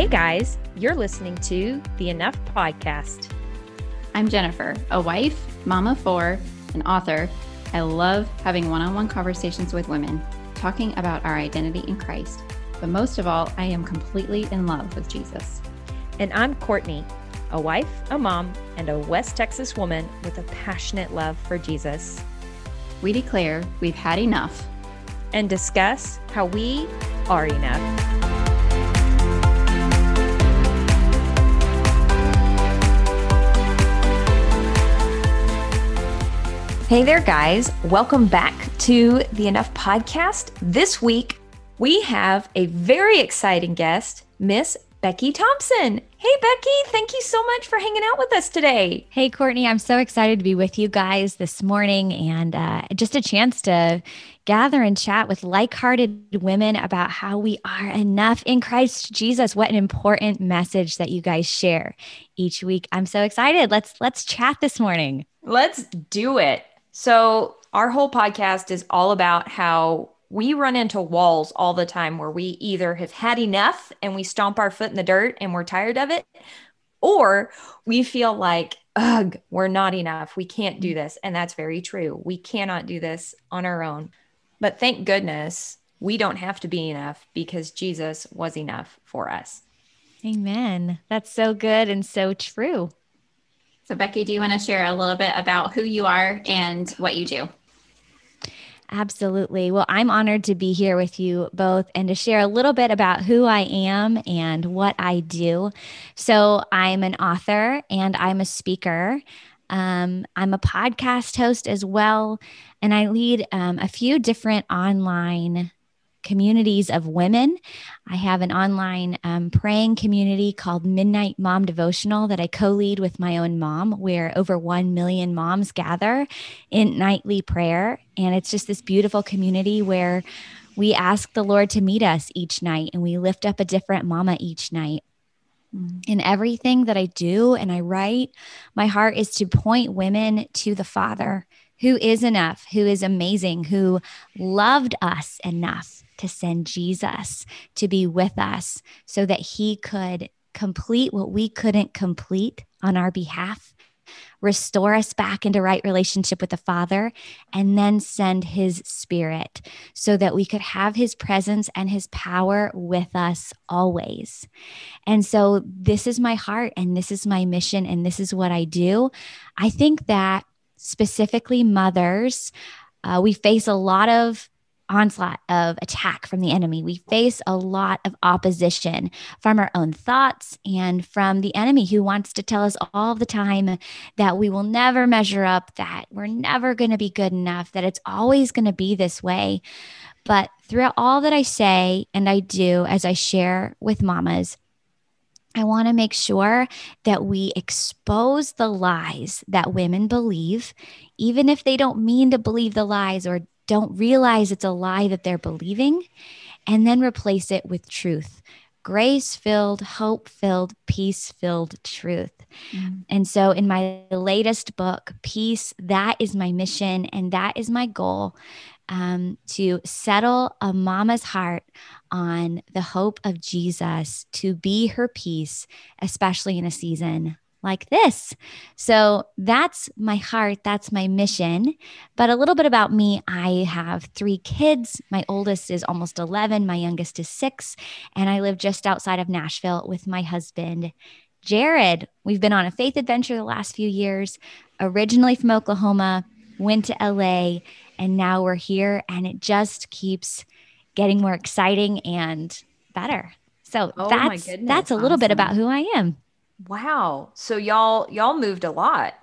Hey guys, you're listening to the Enough Podcast. I'm Jennifer, a wife, mama four, an author. I love having one on one conversations with women, talking about our identity in Christ. But most of all, I am completely in love with Jesus. And I'm Courtney, a wife, a mom, and a West Texas woman with a passionate love for Jesus. We declare we've had enough and discuss how we are enough. Hey there, guys. Welcome back to the Enough Podcast. This week, we have a very exciting guest, Miss Becky Thompson. Hey, Becky, thank you so much for hanging out with us today. Hey, Courtney, I'm so excited to be with you guys this morning and uh, just a chance to gather and chat with like hearted women about how we are enough in Christ Jesus. What an important message that you guys share each week. I'm so excited. Let's let's chat this morning. Let's do it. So, our whole podcast is all about how we run into walls all the time where we either have had enough and we stomp our foot in the dirt and we're tired of it, or we feel like, ugh, we're not enough. We can't do this. And that's very true. We cannot do this on our own. But thank goodness we don't have to be enough because Jesus was enough for us. Amen. That's so good and so true. So, Becky, do you want to share a little bit about who you are and what you do? Absolutely. Well, I'm honored to be here with you both and to share a little bit about who I am and what I do. So, I'm an author and I'm a speaker. Um, I'm a podcast host as well, and I lead um, a few different online communities of women. I have an online um, praying community called Midnight Mom Devotional that I co lead with my own mom, where over 1 million moms gather in nightly prayer. And it's just this beautiful community where we ask the Lord to meet us each night and we lift up a different mama each night. Mm. In everything that I do and I write, my heart is to point women to the Father who is enough, who is amazing, who loved us enough to send Jesus to be with us so that he could complete what we couldn't complete on our behalf, restore us back into right relationship with the Father, and then send his Spirit so that we could have his presence and his power with us always. And so, this is my heart, and this is my mission, and this is what I do. I think that specifically mothers, uh, we face a lot of onslaught of attack from the enemy. We face a lot of opposition from our own thoughts and from the enemy who wants to tell us all the time that we will never measure up, that we're never going to be good enough, that it's always going to be this way. But throughout all that I say and I do as I share with mamas, I want to make sure that we expose the lies that women believe, even if they don't mean to believe the lies or don't realize it's a lie that they're believing, and then replace it with truth grace filled, hope filled, peace filled truth. Mm. And so, in my latest book, Peace, that is my mission and that is my goal um, to settle a mama's heart on the hope of Jesus to be her peace, especially in a season like this. So that's my heart. That's my mission. But a little bit about me I have three kids. My oldest is almost 11, my youngest is six, and I live just outside of Nashville with my husband. Jared, we've been on a faith adventure the last few years, originally from Oklahoma, went to LA, and now we're here, and it just keeps getting more exciting and better. So oh that's that's a little awesome. bit about who I am. Wow. So y'all y'all moved a lot.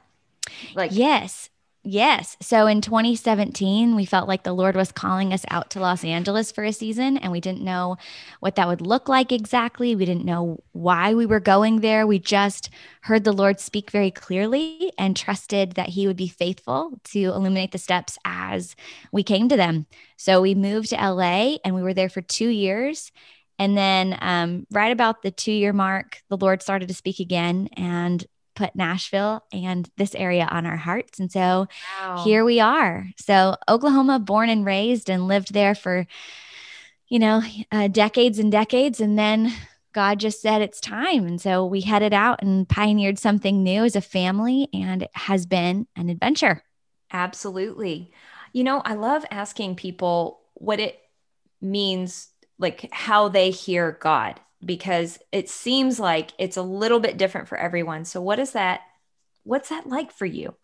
Like Yes. Yes. So in 2017, we felt like the Lord was calling us out to Los Angeles for a season, and we didn't know what that would look like exactly. We didn't know why we were going there. We just heard the Lord speak very clearly and trusted that He would be faithful to illuminate the steps as we came to them. So we moved to LA and we were there for two years. And then, um, right about the two year mark, the Lord started to speak again and put Nashville and this area on our hearts. And so wow. here we are. So, Oklahoma, born and raised, and lived there for, you know, uh, decades and decades. And then God just said it's time. And so we headed out and pioneered something new as a family, and it has been an adventure. Absolutely. You know, I love asking people what it means, like how they hear God, because it seems like it's a little bit different for everyone. So, what is that? What's that like for you?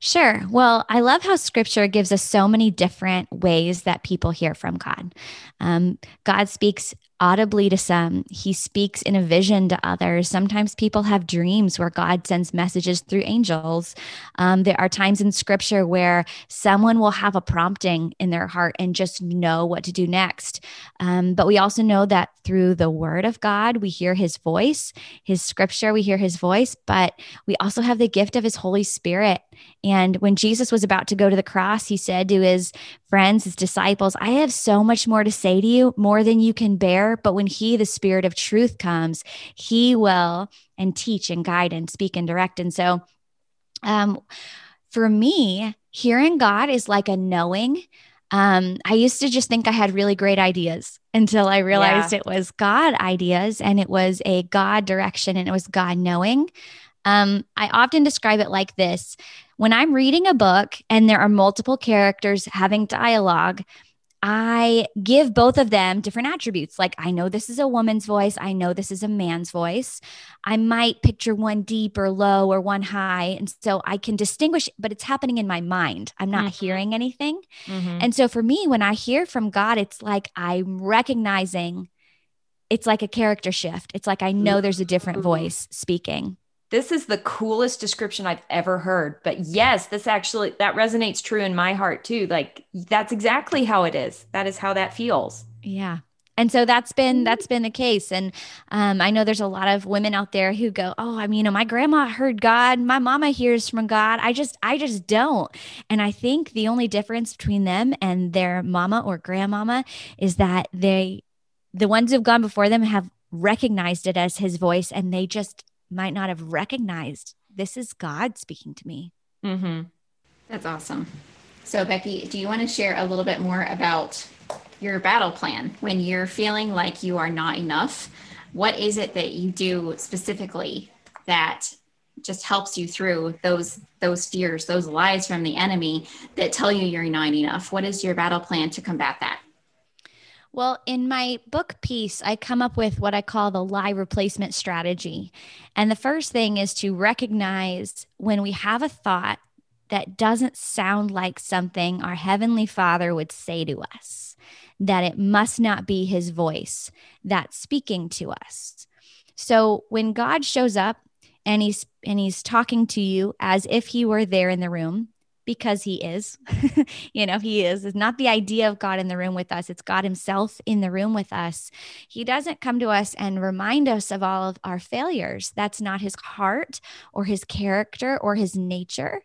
Sure. Well, I love how scripture gives us so many different ways that people hear from God. Um, God speaks audibly to some, he speaks in a vision to others. Sometimes people have dreams where God sends messages through angels. Um, there are times in scripture where someone will have a prompting in their heart and just know what to do next. Um, but we also know that through the word of God, we hear his voice, his scripture, we hear his voice, but we also have the gift of his Holy Spirit. And when Jesus was about to go to the cross, he said to his friends, his disciples, I have so much more to say to you, more than you can bear. But when he, the spirit of truth, comes, he will and teach and guide and speak and direct. And so, um, for me, hearing God is like a knowing. Um, I used to just think I had really great ideas until I realized yeah. it was God ideas and it was a God direction and it was God knowing. Um, I often describe it like this when I'm reading a book and there are multiple characters having dialogue, I give both of them different attributes. Like, I know this is a woman's voice. I know this is a man's voice. I might picture one deep or low or one high. And so I can distinguish, but it's happening in my mind. I'm not mm-hmm. hearing anything. Mm-hmm. And so for me, when I hear from God, it's like I'm recognizing it's like a character shift. It's like I know there's a different voice speaking. This is the coolest description I've ever heard. But yes, this actually that resonates true in my heart too. Like that's exactly how it is. That is how that feels. Yeah. And so that's been that's been the case. And um, I know there's a lot of women out there who go, "Oh, I mean, you know, my grandma heard God, my mama hears from God. I just I just don't." And I think the only difference between them and their mama or grandmama is that they, the ones who've gone before them, have recognized it as His voice, and they just might not have recognized this is God speaking to me. Mm-hmm. That's awesome. So, Becky, do you want to share a little bit more about your battle plan when you're feeling like you are not enough? What is it that you do specifically that just helps you through those those fears, those lies from the enemy that tell you you're not enough? What is your battle plan to combat that? Well, in my book Peace, I come up with what I call the lie replacement strategy. And the first thing is to recognize when we have a thought that doesn't sound like something our Heavenly Father would say to us, that it must not be His voice that's speaking to us. So when God shows up and he's and he's talking to you as if he were there in the room because he is. you know, he is. It's not the idea of God in the room with us, it's God himself in the room with us. He doesn't come to us and remind us of all of our failures. That's not his heart or his character or his nature.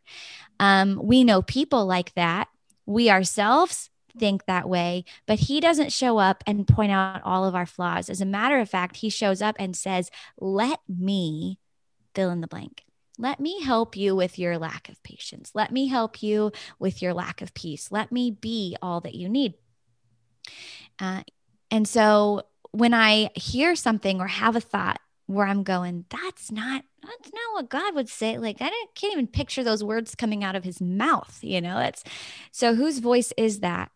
Um, we know people like that. We ourselves think that way, but he doesn't show up and point out all of our flaws. As a matter of fact, he shows up and says, Let me fill in the blank. Let me help you with your lack of patience. Let me help you with your lack of peace. Let me be all that you need. Uh, and so when I hear something or have a thought where I'm going, that's not that's not what God would say. Like I can't even picture those words coming out of his mouth, you know. It's so whose voice is that?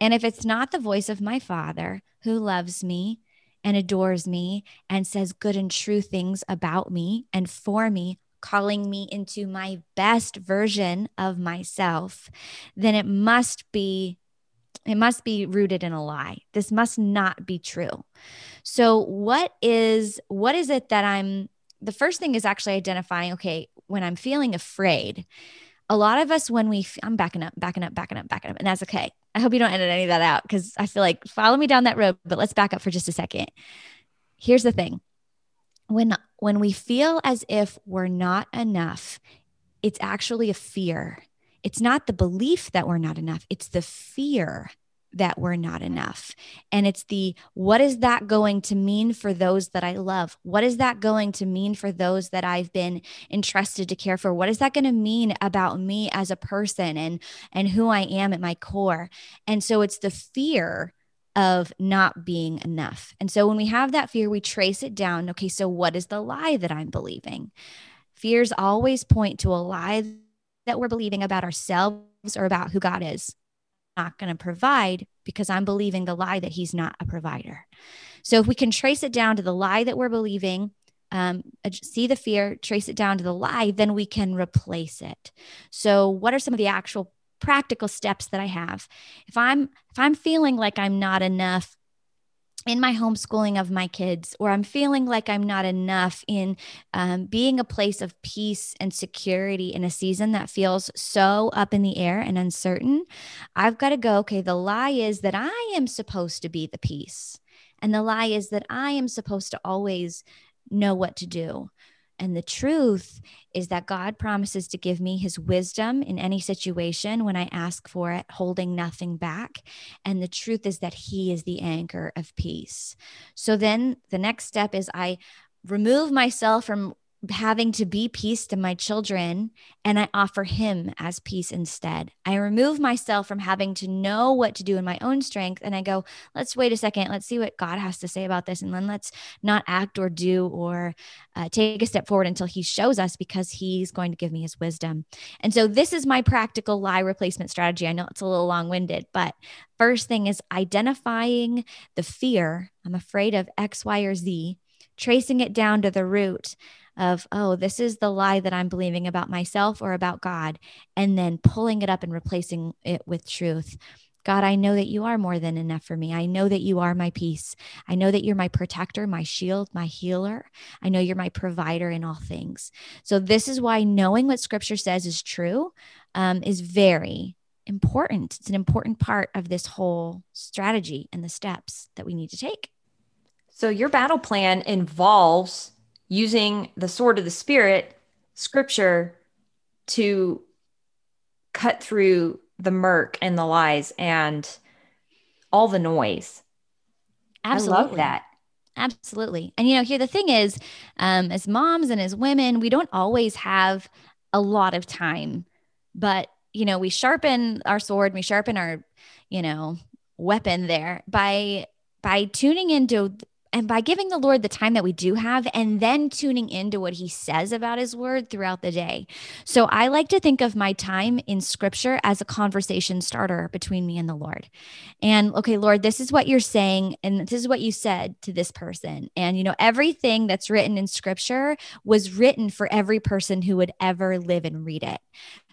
And if it's not the voice of my father who loves me and adores me and says good and true things about me and for me, calling me into my best version of myself, then it must be it must be rooted in a lie. This must not be true. So what is what is it that I'm the first thing is actually identifying okay, when I'm feeling afraid, a lot of us when we I'm backing up, backing up, backing up, backing up and that's okay. I hope you don't edit any of that out cuz I feel like follow me down that road, but let's back up for just a second. Here's the thing when when we feel as if we're not enough it's actually a fear. It's not the belief that we're not enough it's the fear that we're not enough. And it's the what is that going to mean for those that i love? What is that going to mean for those that i've been entrusted to care for? What is that going to mean about me as a person and and who i am at my core? And so it's the fear of not being enough. And so when we have that fear, we trace it down. Okay, so what is the lie that I'm believing? Fears always point to a lie that we're believing about ourselves or about who God is. Not going to provide because I'm believing the lie that He's not a provider. So if we can trace it down to the lie that we're believing, um, see the fear, trace it down to the lie, then we can replace it. So, what are some of the actual practical steps that I have? If I'm if I'm feeling like I'm not enough in my homeschooling of my kids, or I'm feeling like I'm not enough in um, being a place of peace and security in a season that feels so up in the air and uncertain, I've got to go, okay, the lie is that I am supposed to be the peace. And the lie is that I am supposed to always know what to do. And the truth is that God promises to give me his wisdom in any situation when I ask for it, holding nothing back. And the truth is that he is the anchor of peace. So then the next step is I remove myself from having to be peace to my children and I offer him as peace instead. I remove myself from having to know what to do in my own strength and I go, let's wait a second, let's see what God has to say about this and then let's not act or do or uh, take a step forward until he shows us because he's going to give me his wisdom. And so this is my practical lie replacement strategy. I know it's a little long-winded, but first thing is identifying the fear. I'm afraid of X, Y, or Z, tracing it down to the root of, oh, this is the lie that I'm believing about myself or about God, and then pulling it up and replacing it with truth. God, I know that you are more than enough for me. I know that you are my peace. I know that you're my protector, my shield, my healer. I know you're my provider in all things. So, this is why knowing what scripture says is true um, is very important. It's an important part of this whole strategy and the steps that we need to take. So, your battle plan involves using the sword of the spirit, scripture, to cut through the murk and the lies and all the noise. Absolutely. I love that. Absolutely. And you know, here the thing is, um, as moms and as women, we don't always have a lot of time, but you know, we sharpen our sword, we sharpen our, you know, weapon there by by tuning into and by giving the Lord the time that we do have and then tuning into what he says about his word throughout the day. So I like to think of my time in scripture as a conversation starter between me and the Lord. And okay, Lord, this is what you're saying and this is what you said to this person. And you know, everything that's written in scripture was written for every person who would ever live and read it.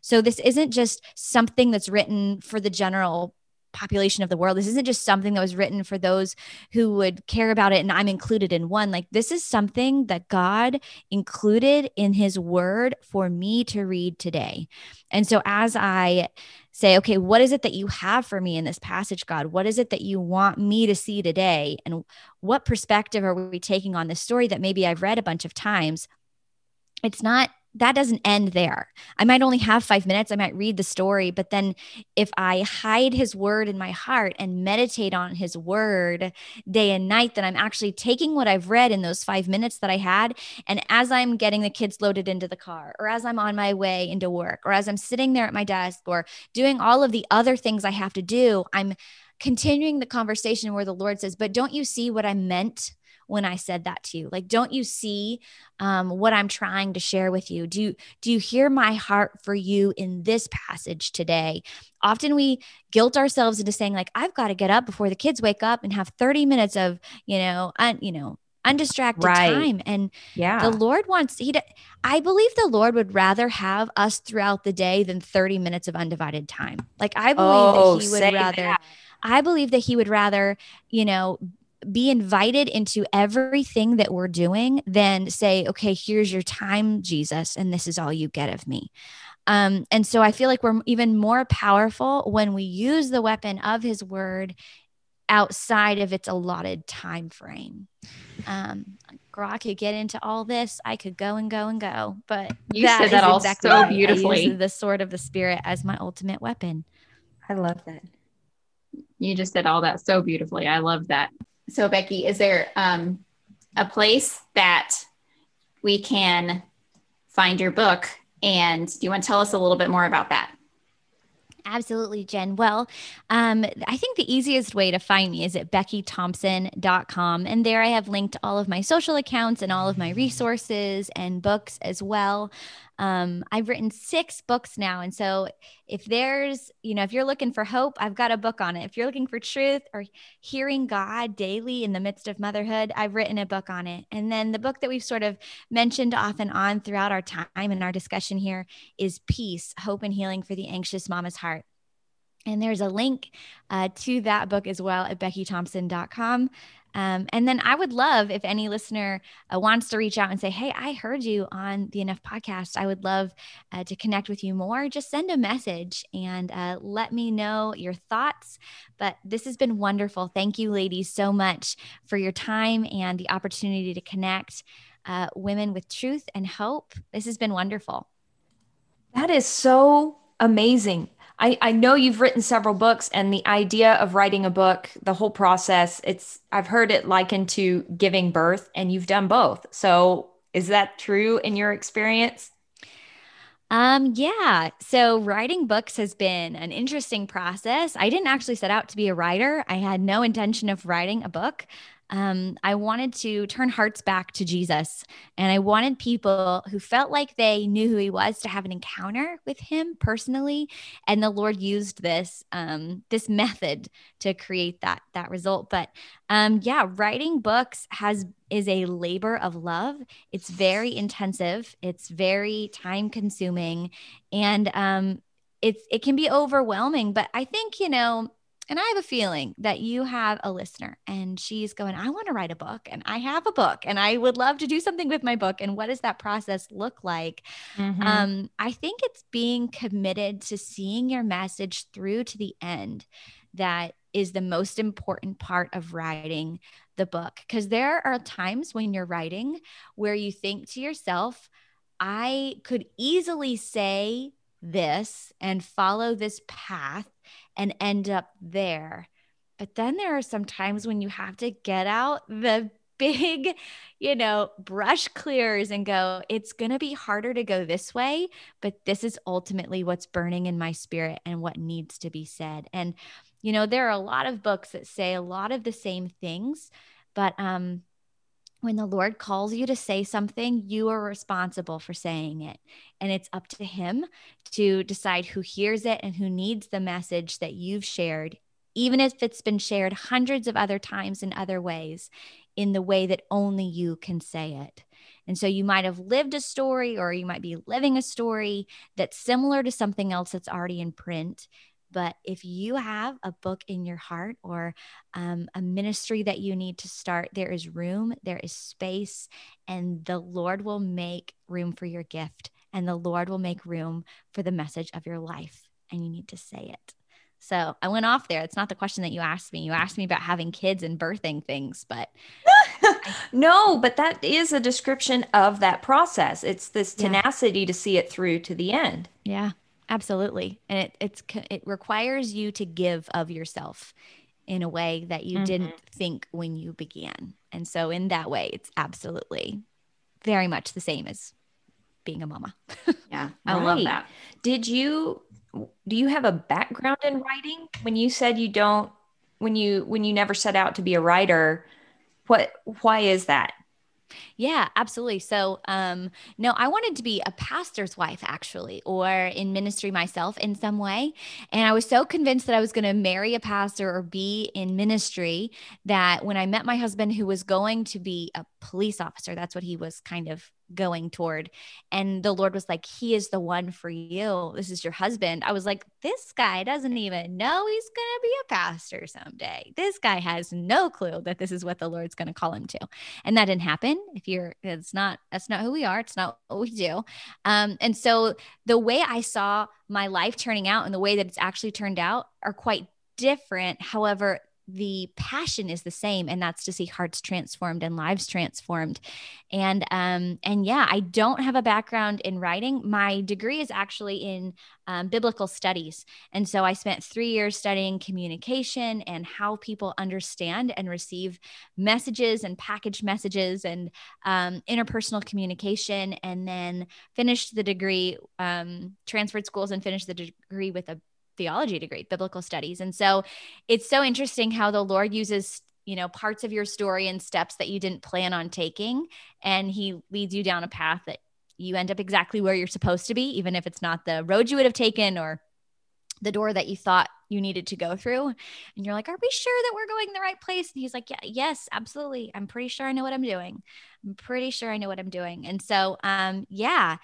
So this isn't just something that's written for the general population of the world. This isn't just something that was written for those who would care about it and I'm included in one. Like this is something that God included in his word for me to read today. And so as I say, okay, what is it that you have for me in this passage, God? What is it that you want me to see today? And what perspective are we taking on this story that maybe I've read a bunch of times? It's not that doesn't end there. I might only have five minutes. I might read the story, but then if I hide his word in my heart and meditate on his word day and night, then I'm actually taking what I've read in those five minutes that I had. And as I'm getting the kids loaded into the car, or as I'm on my way into work, or as I'm sitting there at my desk, or doing all of the other things I have to do, I'm continuing the conversation where the Lord says, But don't you see what I meant when I said that to you? Like, don't you see um, what I'm trying to share with you? Do you, do you hear my heart for you in this passage today? Often we guilt ourselves into saying like, I've got to get up before the kids wake up and have 30 minutes of, you know, un, you know, undistracted right. time and yeah the lord wants he i believe the lord would rather have us throughout the day than 30 minutes of undivided time like i believe oh, that he would rather that. i believe that he would rather you know be invited into everything that we're doing than say, okay, here's your time, Jesus, and this is all you get of me. Um, and so I feel like we're even more powerful when we use the weapon of his word outside of its allotted time frame. Um, girl, I could get into all this. I could go and go and go, but you that said that all exactly so beautifully. the sword of the spirit as my ultimate weapon. I love that. You just said all that so beautifully. I love that. So, Becky, is there um, a place that we can find your book? And do you want to tell us a little bit more about that? Absolutely, Jen. Well, um, I think the easiest way to find me is at beckythompson.com. And there I have linked all of my social accounts and all of my resources and books as well. Um, I've written six books now. And so if there's, you know, if you're looking for hope, I've got a book on it. If you're looking for truth or hearing God daily in the midst of motherhood, I've written a book on it. And then the book that we've sort of mentioned off and on throughout our time and our discussion here is Peace, Hope and Healing for the Anxious Mama's Heart. And there's a link uh, to that book as well at beckythompson.com. Um, and then I would love if any listener uh, wants to reach out and say, Hey, I heard you on the Enough podcast. I would love uh, to connect with you more. Just send a message and uh, let me know your thoughts. But this has been wonderful. Thank you, ladies, so much for your time and the opportunity to connect uh, women with truth and hope. This has been wonderful. That is so amazing. I, I know you've written several books and the idea of writing a book, the whole process, it's I've heard it likened to giving birth and you've done both. So is that true in your experience? Um, yeah. So writing books has been an interesting process. I didn't actually set out to be a writer. I had no intention of writing a book um, I wanted to turn hearts back to Jesus. And I wanted people who felt like they knew who he was to have an encounter with him personally. And the Lord used this um, this method to create that that result. But um, yeah, writing books has is a labor of love. It's very intensive. It's very time consuming, and um, it's it can be overwhelming. But I think you know and I have a feeling that you have a listener and she's going, I want to write a book and I have a book and I would love to do something with my book. And what does that process look like? Mm-hmm. Um, I think it's being committed to seeing your message through to the end that is the most important part of writing the book. Because there are times when you're writing where you think to yourself, I could easily say this and follow this path and end up there. But then there are some times when you have to get out the big, you know, brush clears and go, it's going to be harder to go this way, but this is ultimately what's burning in my spirit and what needs to be said. And, you know, there are a lot of books that say a lot of the same things, but, um, when the Lord calls you to say something, you are responsible for saying it. And it's up to Him to decide who hears it and who needs the message that you've shared, even if it's been shared hundreds of other times in other ways, in the way that only you can say it. And so you might have lived a story or you might be living a story that's similar to something else that's already in print. But if you have a book in your heart or um, a ministry that you need to start, there is room, there is space, and the Lord will make room for your gift and the Lord will make room for the message of your life. And you need to say it. So I went off there. It's not the question that you asked me. You asked me about having kids and birthing things, but no, but that is a description of that process. It's this tenacity yeah. to see it through to the end. Yeah. Absolutely. And it it's it requires you to give of yourself in a way that you mm-hmm. didn't think when you began. And so in that way it's absolutely very much the same as being a mama. yeah. I right. love that. Did you do you have a background in writing when you said you don't when you when you never set out to be a writer what why is that yeah, absolutely. So, um, no, I wanted to be a pastor's wife actually, or in ministry myself in some way. And I was so convinced that I was going to marry a pastor or be in ministry that when I met my husband, who was going to be a police officer, that's what he was kind of going toward. And the Lord was like, He is the one for you. This is your husband. I was like, This guy doesn't even know he's going to be a pastor someday. This guy has no clue that this is what the Lord's going to call him to. And that didn't happen. If you're, it's not, that's not who we are. It's not what we do. Um, and so the way I saw my life turning out and the way that it's actually turned out are quite different. However, the passion is the same and that's to see hearts transformed and lives transformed. And um and yeah i don't have a background in writing. My degree is actually in um, biblical studies. And so i spent three years studying communication and how people understand and receive messages and package messages and um, interpersonal communication and then finished the degree um, transferred schools and finished the degree with a theology degree, biblical studies. And so it's so interesting how the Lord uses you know parts of your story and steps that you didn't plan on taking and he leads you down a path that you end up exactly where you're supposed to be even if it's not the road you would have taken or the door that you thought you needed to go through. And you're like are we sure that we're going the right place? And he's like yeah yes absolutely. I'm pretty sure i know what i'm doing. I'm pretty sure i know what i'm doing. And so um yeah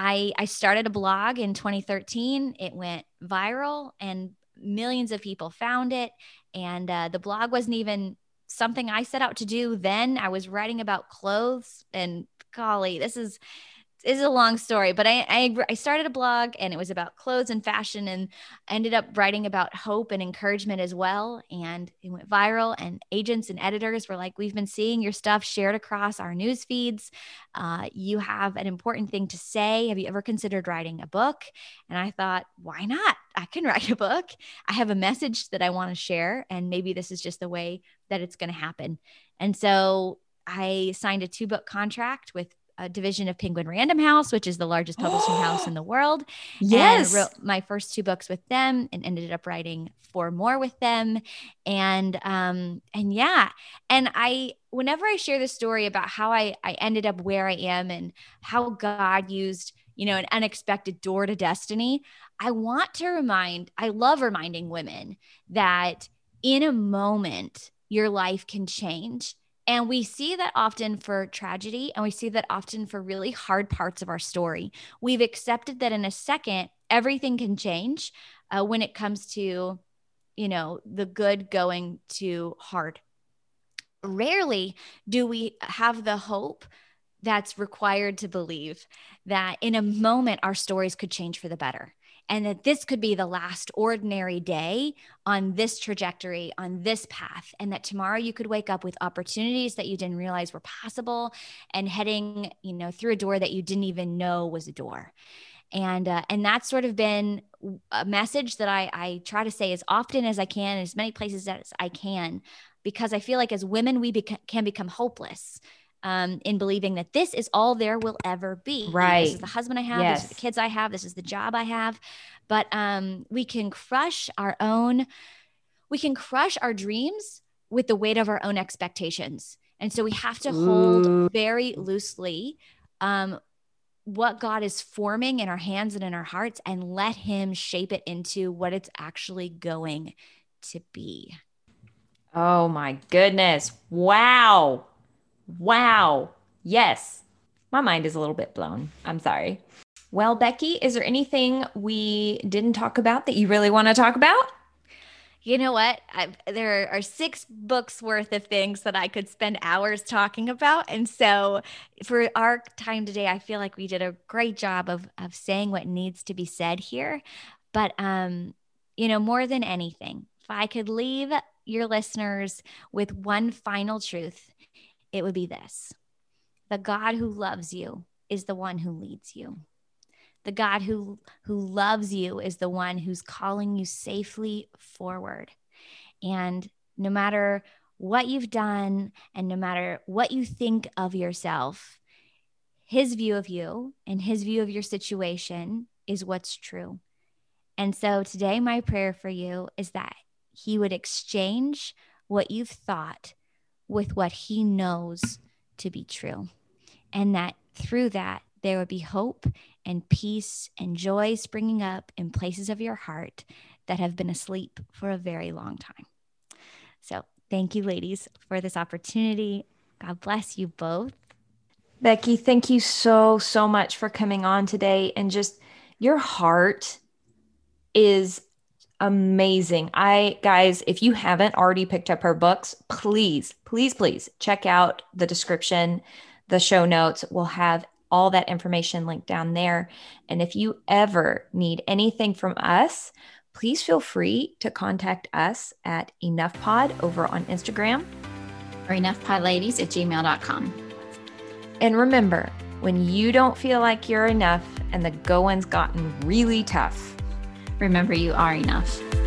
i i started a blog in 2013 it went viral and millions of people found it. And uh, the blog wasn't even something i set out to do then. I was writing about clothes and golly this is is a long story, but I, I, I started a blog and it was about clothes and fashion, and ended up writing about hope and encouragement as well. And it went viral. And agents and editors were like, "We've been seeing your stuff shared across our news feeds. Uh, you have an important thing to say. Have you ever considered writing a book?" And I thought, "Why not? I can write a book. I have a message that I want to share, and maybe this is just the way that it's going to happen." And so I signed a two book contract with a division of Penguin Random House, which is the largest publishing house in the world. Yes. And wrote my first two books with them and ended up writing four more with them. And um and yeah, and I whenever I share the story about how I I ended up where I am and how God used you know, an unexpected door to destiny. I want to remind, I love reminding women that in a moment, your life can change and we see that often for tragedy, and we see that often for really hard parts of our story. We've accepted that in a second, everything can change uh, when it comes to, you know, the good going to hard. Rarely do we have the hope that's required to believe that in a moment our stories could change for the better and that this could be the last ordinary day on this trajectory, on this path, and that tomorrow you could wake up with opportunities that you didn't realize were possible and heading, you know, through a door that you didn't even know was a door. And uh, and that's sort of been a message that I I try to say as often as I can, as many places as I can, because I feel like as women we beca- can become hopeless um, in believing that this is all there will ever be. Right. This is the husband I have. Yes. This is the kids I have. This is the job I have. But um, we can crush our own, we can crush our dreams with the weight of our own expectations. And so we have to hold very loosely um, what God is forming in our hands and in our hearts and let Him shape it into what it's actually going to be. Oh my goodness. Wow. Wow. Yes. My mind is a little bit blown. I'm sorry. Well, Becky, is there anything we didn't talk about that you really want to talk about? You know what? I, there are six books worth of things that I could spend hours talking about. And so, for our time today, I feel like we did a great job of, of saying what needs to be said here. But, um, you know, more than anything, if I could leave your listeners with one final truth, it would be this the God who loves you is the one who leads you. The God who, who loves you is the one who's calling you safely forward. And no matter what you've done and no matter what you think of yourself, his view of you and his view of your situation is what's true. And so today, my prayer for you is that he would exchange what you've thought with what he knows to be true. And that through that, there would be hope and peace and joy springing up in places of your heart that have been asleep for a very long time. So, thank you, ladies, for this opportunity. God bless you both. Becky, thank you so, so much for coming on today and just your heart is amazing. I guys, if you haven't already picked up her books, please, please, please check out the description, the show notes. We'll have all that information linked down there. And if you ever need anything from us, please feel free to contact us at EnoughPod over on Instagram or EnoughPodLadies at gmail.com. And remember, when you don't feel like you're enough and the going's gotten really tough, remember you are enough.